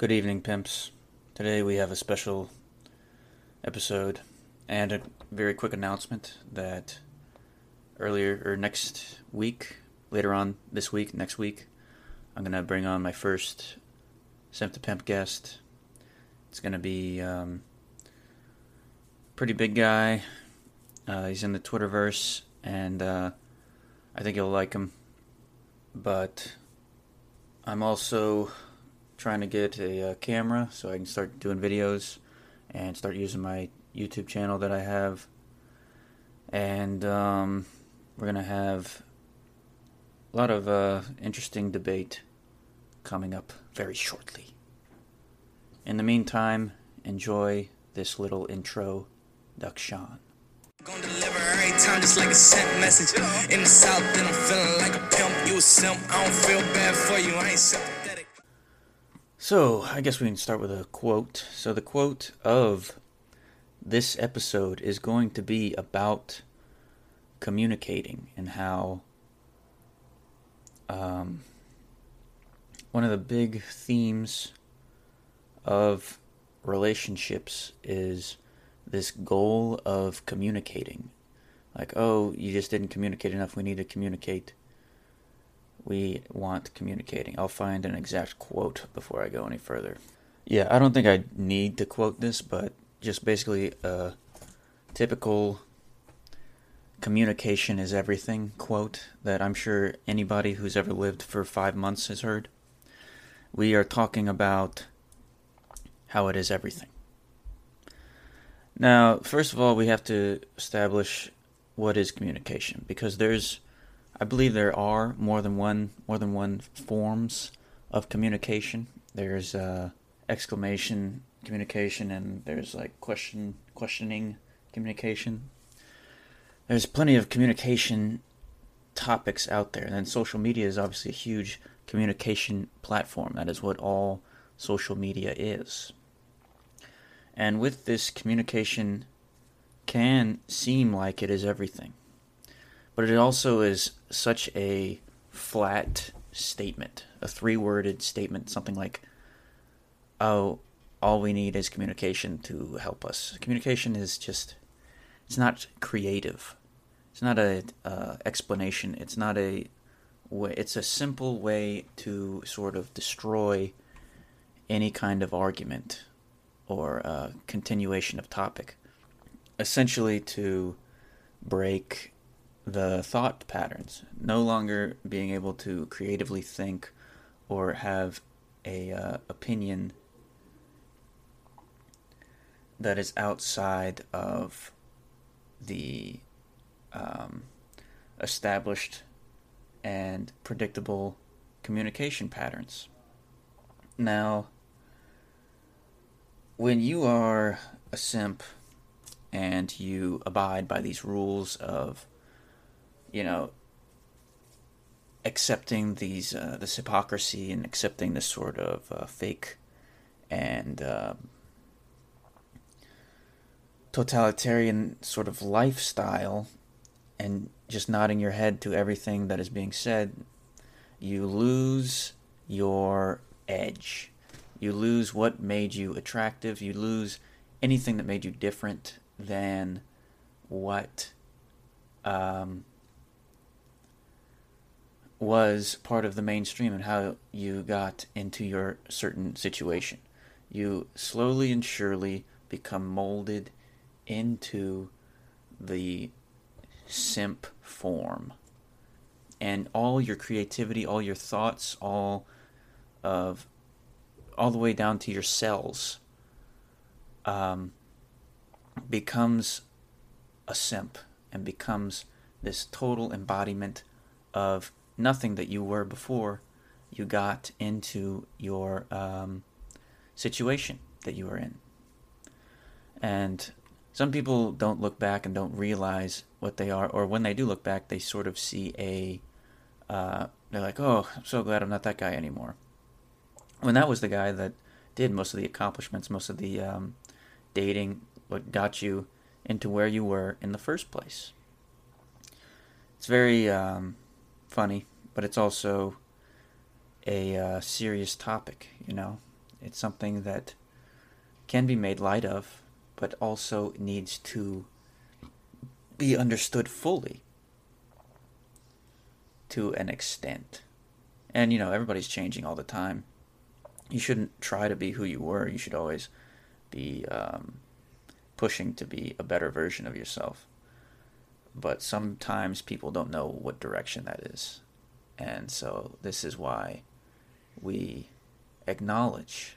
Good evening, pimps. Today we have a special episode and a very quick announcement that earlier or next week, later on this week, next week, I'm gonna bring on my first Simp to Pimp guest. It's gonna be um, pretty big guy. Uh, he's in the Twitterverse, and uh, I think you'll like him. But I'm also trying to get a, uh camera so I can start doing videos and start using my YouTube channel that I have. And um, we're gonna have a lot of uh, interesting debate coming up very shortly. In the meantime, enjoy this little introduction. Gonna deliver every time just like a sent message. In the south, then I'm feeling like a pimp. You a simp. I don't feel bad for you. I ain't sympathetic. So, I guess we can start with a quote. So, the quote of this episode is going to be about communicating and how um, one of the big themes of relationships is this goal of communicating. Like, oh, you just didn't communicate enough. We need to communicate. We want communicating. I'll find an exact quote before I go any further. Yeah, I don't think I need to quote this, but just basically a typical communication is everything quote that I'm sure anybody who's ever lived for five months has heard. We are talking about how it is everything. Now, first of all, we have to establish what is communication because there's I believe there are more than one more than one forms of communication. There's uh, exclamation communication and there's like question questioning communication. There's plenty of communication topics out there, and then social media is obviously a huge communication platform. That is what all social media is. And with this, communication can seem like it is everything. But it also is such a flat statement, a three worded statement, something like, oh, all we need is communication to help us. Communication is just, it's not creative. It's not a uh, explanation. It's not a way, it's a simple way to sort of destroy any kind of argument or uh, continuation of topic. Essentially, to break the thought patterns, no longer being able to creatively think or have a uh, opinion that is outside of the um, established and predictable communication patterns. Now, when you are a simp and you abide by these rules of, you know, accepting these uh, this hypocrisy and accepting this sort of uh, fake and uh, totalitarian sort of lifestyle and just nodding your head to everything that is being said, you lose your edge. You lose what made you attractive. You lose anything that made you different than what um, was part of the mainstream and how you got into your certain situation. You slowly and surely become molded into the simp form. And all your creativity, all your thoughts, all of all the way down to your cells um, becomes a simp and becomes this total embodiment of nothing that you were before you got into your um, situation that you were in. And some people don't look back and don't realize what they are, or when they do look back, they sort of see a. Uh, they're like, "Oh, I'm so glad I'm not that guy anymore." When that was the guy that did most of the accomplishments, most of the um, dating, what got you into where you were in the first place. It's very um, funny, but it's also a uh, serious topic. You know, It's something that can be made light of, but also needs to be understood fully to an extent. And, you know, everybody's changing all the time. You shouldn't try to be who you were. You should always be um, pushing to be a better version of yourself. But sometimes people don't know what direction that is. And so this is why we acknowledge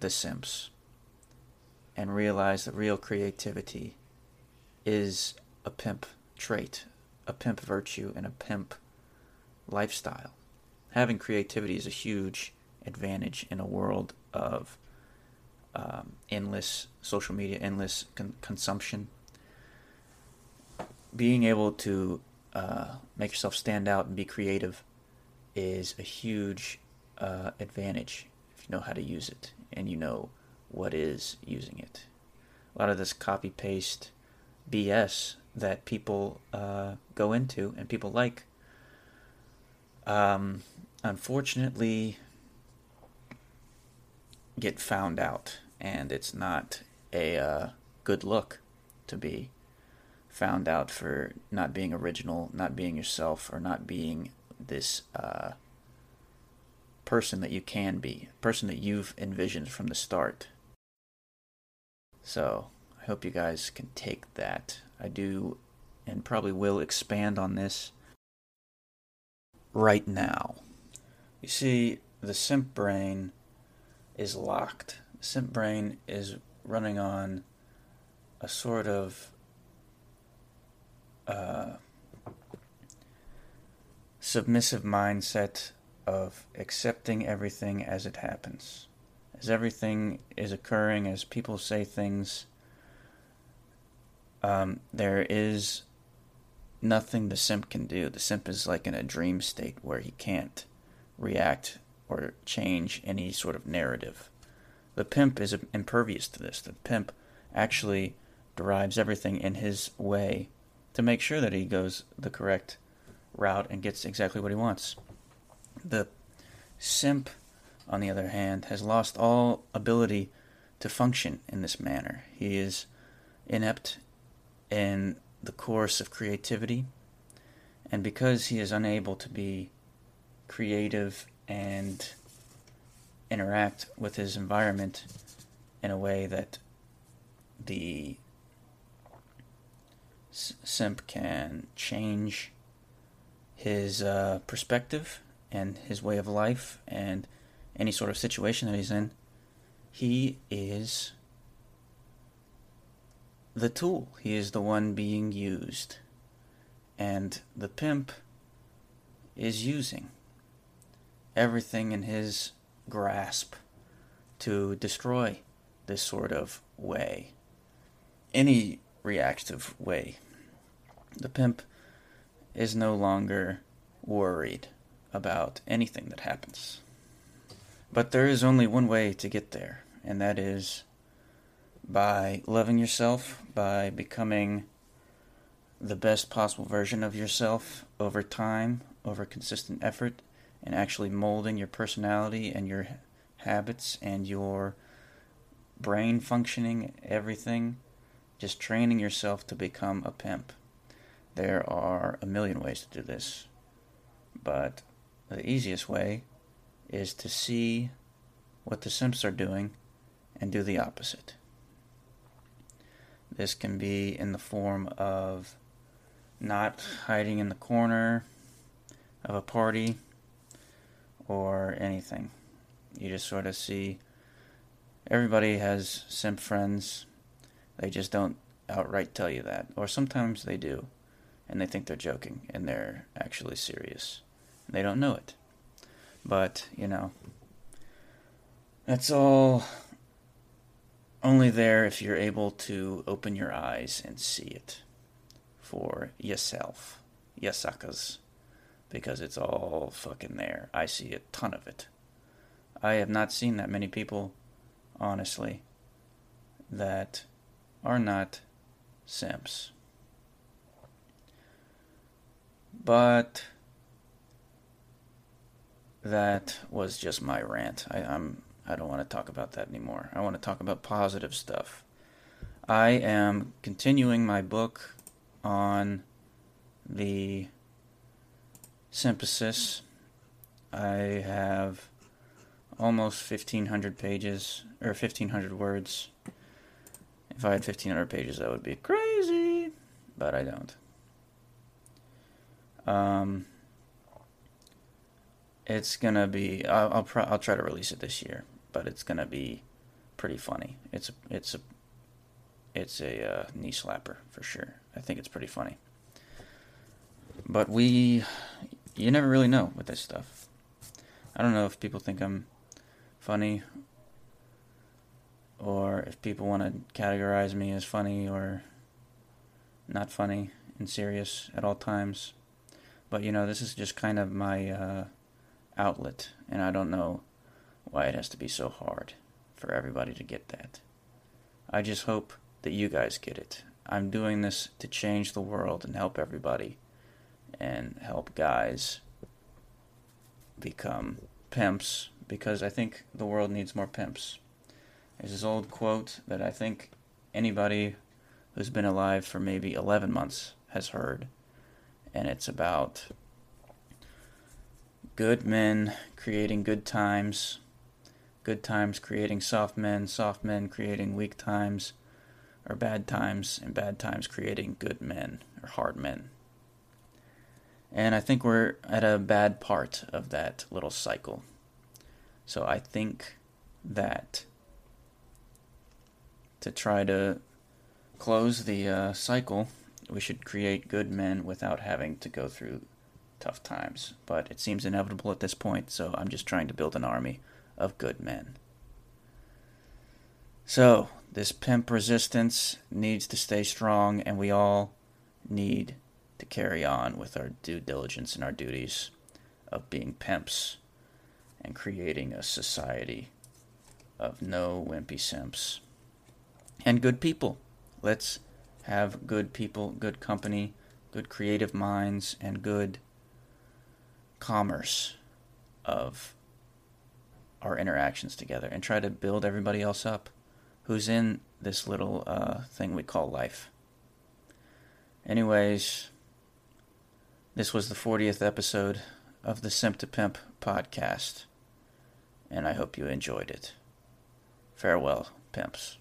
the simps and realize that real creativity is a pimp trait, a pimp virtue, and a pimp lifestyle. Having creativity is a huge advantage in a world of um, endless social media, endless con- consumption. Being able to uh, make yourself stand out and be creative is a huge uh, advantage if you know how to use it and you know what is using it. A lot of this copy paste BS that people uh, go into and people like, um, unfortunately, get found out, and it's not a uh, good look to be found out for not being original, not being yourself, or not being this uh, person that you can be, person that you've envisioned from the start. So, I hope you guys can take that. I do and probably will expand on this right now. You see, the simp brain is locked. The simp brain is running on a sort of uh, submissive mindset of accepting everything as it happens. As everything is occurring, as people say things, um, there is nothing the simp can do. The simp is like in a dream state where he can't react or change any sort of narrative. The pimp is impervious to this. The pimp actually derives everything in his way to make sure that he goes the correct route and gets exactly what he wants. The simp, on the other hand, has lost all ability to function in this manner. He is inept in the course of creativity, and because he is unable to be creative and interact with his environment in a way that the simp can change his uh, perspective and his way of life and any sort of situation that he's in, he is the tool. He is the one being used. And the pimp is using everything in his grasp to destroy this sort of way. Any reactive way. The pimp is no longer worried about anything that happens. But there is only one way to get there, and that is by loving yourself, by becoming the best possible version of yourself over time, over consistent effort, and actually molding your personality and your habits and your brain functioning, everything, just training yourself to become a pimp. There are a million ways to do this, but the easiest way is to see what the simps are doing and do the opposite. This can be in the form of not hiding in the corner of a party or anything. You just sort of see everybody has simp friends. They just don't outright tell you that. Or sometimes they do, and they think they're joking, and they're actually serious. They don't know it. But, you know, that's all only there if you're able to open your eyes and see it for yourself. Yes, suckers. Because it's all fucking there. I see a ton of it. I have not seen that many people, honestly, that are not simps. But that was just my rant. I, I'm I don't want to talk about that anymore. I want to talk about positive stuff. I am continuing my book on the symphysis. I have almost 1,500 pages, or 1,500 words. If I had 1,500 pages, that would be crazy, but I don't. Um, it's gonna be. I'll I'll, pro- I'll try to release it this year, but it's gonna be pretty funny. It's a it's a it's a uh, knee slapper for sure. I think it's pretty funny. But we, you never really know with this stuff. I don't know if people think I'm funny or if people want to categorize me as funny or not funny and serious at all times. But you know, this is just kind of my uh, outlet, and I don't know why it has to be so hard for everybody to get that. I just hope that you guys get it. I'm doing this to change the world and help everybody and help guys become pimps because I think the world needs more pimps. There's this old quote that I think anybody who's been alive for maybe 11 months has heard, and it's about good men creating good times, good times creating soft men, soft men creating weak times, or bad times, and bad times creating good men or hard men. And I think we're at a bad part of that little cycle. So I think that to try to close the uh, cycle, we should create good men without having to go through tough times. But it seems inevitable at this point, so I'm just trying to build an army of good men. So, this pimp resistance needs to stay strong, and we all need to carry on with our due diligence and our duties of being pimps and creating a society of no wimpy simps and good people. Let's have good people, good company, good creative minds, and good commerce of our interactions together and try to build everybody else up who's in this little uh, thing we call life. Anyways, this was the 40th episode of the Simp to Pimp podcast, and I hope you enjoyed it. Farewell, pimps.